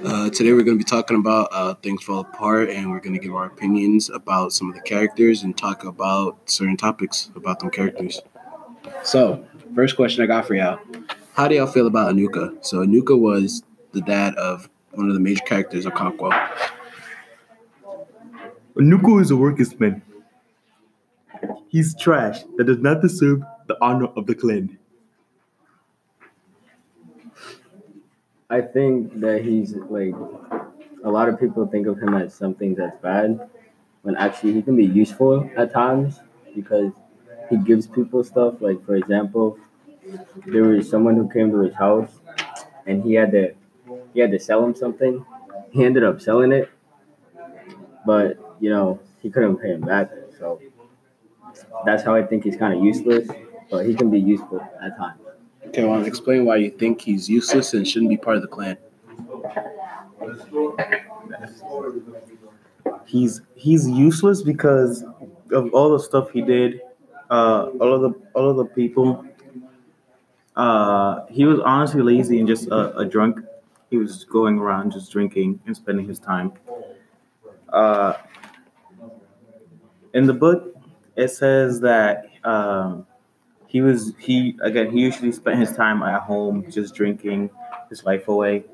today we're going to be talking about uh, Things Fall Apart, and we're going to give our opinions about some of the characters and talk about certain topics about them characters. So, first question I got for y'all: How do y'all feel about Unoka? So, Unoka was the dad of one of the major characters of Okonkwo. Unoka is a workers man. He's trash that does not deserve the honor of the clan. I think that he's like a lot of people think of him as something that's bad, when actually he can be useful at times because he gives people stuff. Like for example, there was someone who came to his house and he had to he had to sell him something. He ended up selling it, but you know he couldn't pay him back. So that's how I think he's kind of useless, but he can be useful at times. Okay, well, explain why you think he's useless and shouldn't be part of the clan. He's he's useless because of all the stuff he did. Uh, all of the all of the people. Uh, he was honestly lazy and just a, a drunk. He was going around just drinking and spending his time. Uh, in the book, it says that um, he was he again he usually spent his time at home just drinking his life away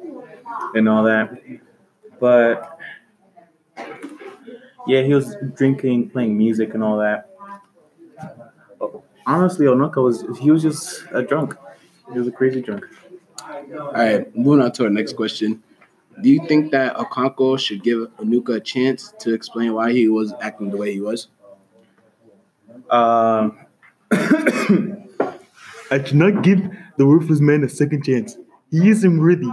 and all that. But yeah, he was drinking, playing music and all that. Honestly, Unoka was he was just a drunk. He was a crazy drunk. All right, moving on to our next question. Do you think that Okonkwo should give Unoka a chance to explain why he was acting the way he was? Um, I cannot give the worthless man a second chance. He isn't worthy.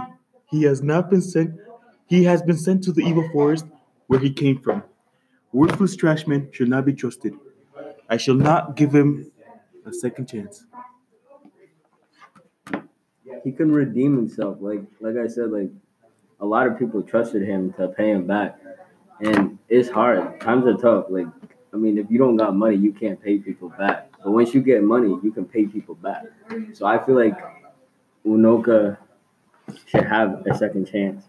He has not been sent. He has been sent to the evil forest where he came from. Worthless trash man should not be trusted. I shall not give him a second chance. He can redeem himself. Like like I said, like a lot of people trusted him to pay him back, and it's hard. Times are tough. Like I mean, if you don't got money, you can't pay people back. But once you get money, you can pay people back. So I feel like Unoka should have a second chance,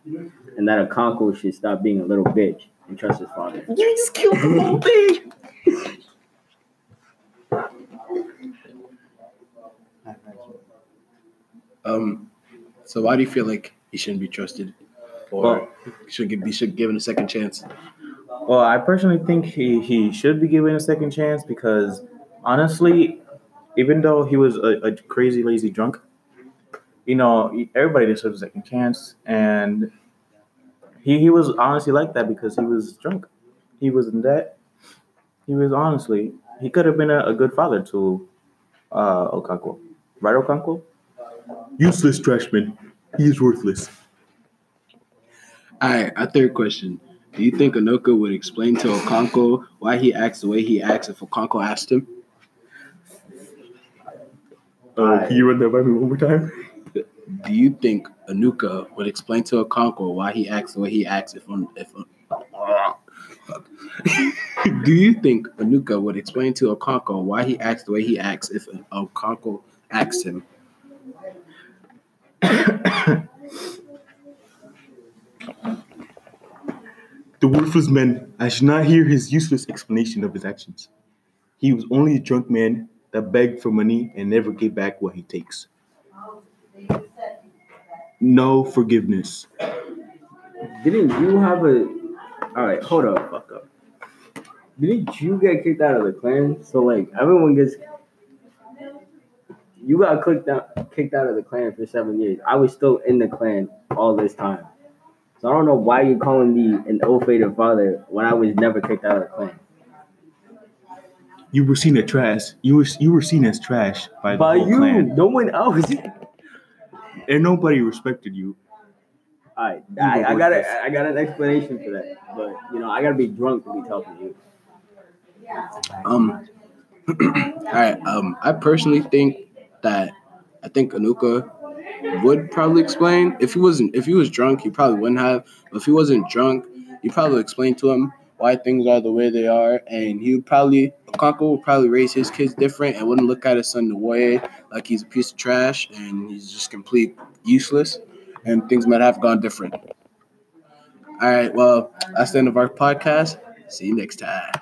and that Okonkwo should stop being a little bitch and trust his father. You just killed the whole thing. Um, so why do you feel like he shouldn't be trusted, or Well- should give, be should given a second chance? Well, I personally think he, he should be given a second chance because honestly, even though he was a, a crazy lazy drunk, you know, everybody deserves a second chance. And he, he was honestly like that because he was drunk. He was in debt. He was honestly, he could have been a, a good father to uh, Okonkwo. Right, Okonkwo? Useless trashman. He is worthless. All right, our third question. Do you think Unoka would explain to Okonkwo why he acts the way he acts if Okonkwo asked him? Uh, can you run that by me one more time? Do you think Unoka would explain to Okonkwo why he acts the way he acts if if Do you think Unoka would explain to Okonkwo why he acts the way he acts if Okonkwo asked him? The worthless man, I should not hear his useless explanation of his actions. He was only a drunk man that begged for money and never gave back what he takes. No forgiveness. Didn't you have a? All right, hold up, fuck up. Didn't you get kicked out of the clan? So like everyone gets. You got kicked out, kicked out of the clan for seven years. I was still in the clan all this time. So I don't know why you're calling me an ill-fated father when I was never kicked out of the clan. You were seen as trash. You were you were seen as trash by the By whole you, clan, no one else. and nobody respected you. All right, I, I got a, I got an explanation for that, but you know I gotta be drunk to be talking to you. Um, all right. Um, I personally think that I think Unoka would probably explain if he wasn't if he was drunk he probably wouldn't have but if he wasn't drunk he probably explain to him why things are the way they are and he would probably Okonkwo would probably raise his kids different and wouldn't look at his son the way like he's a piece of trash and he's just complete useless and things might have gone different All right. Well, that's the end of our podcast. See you next time.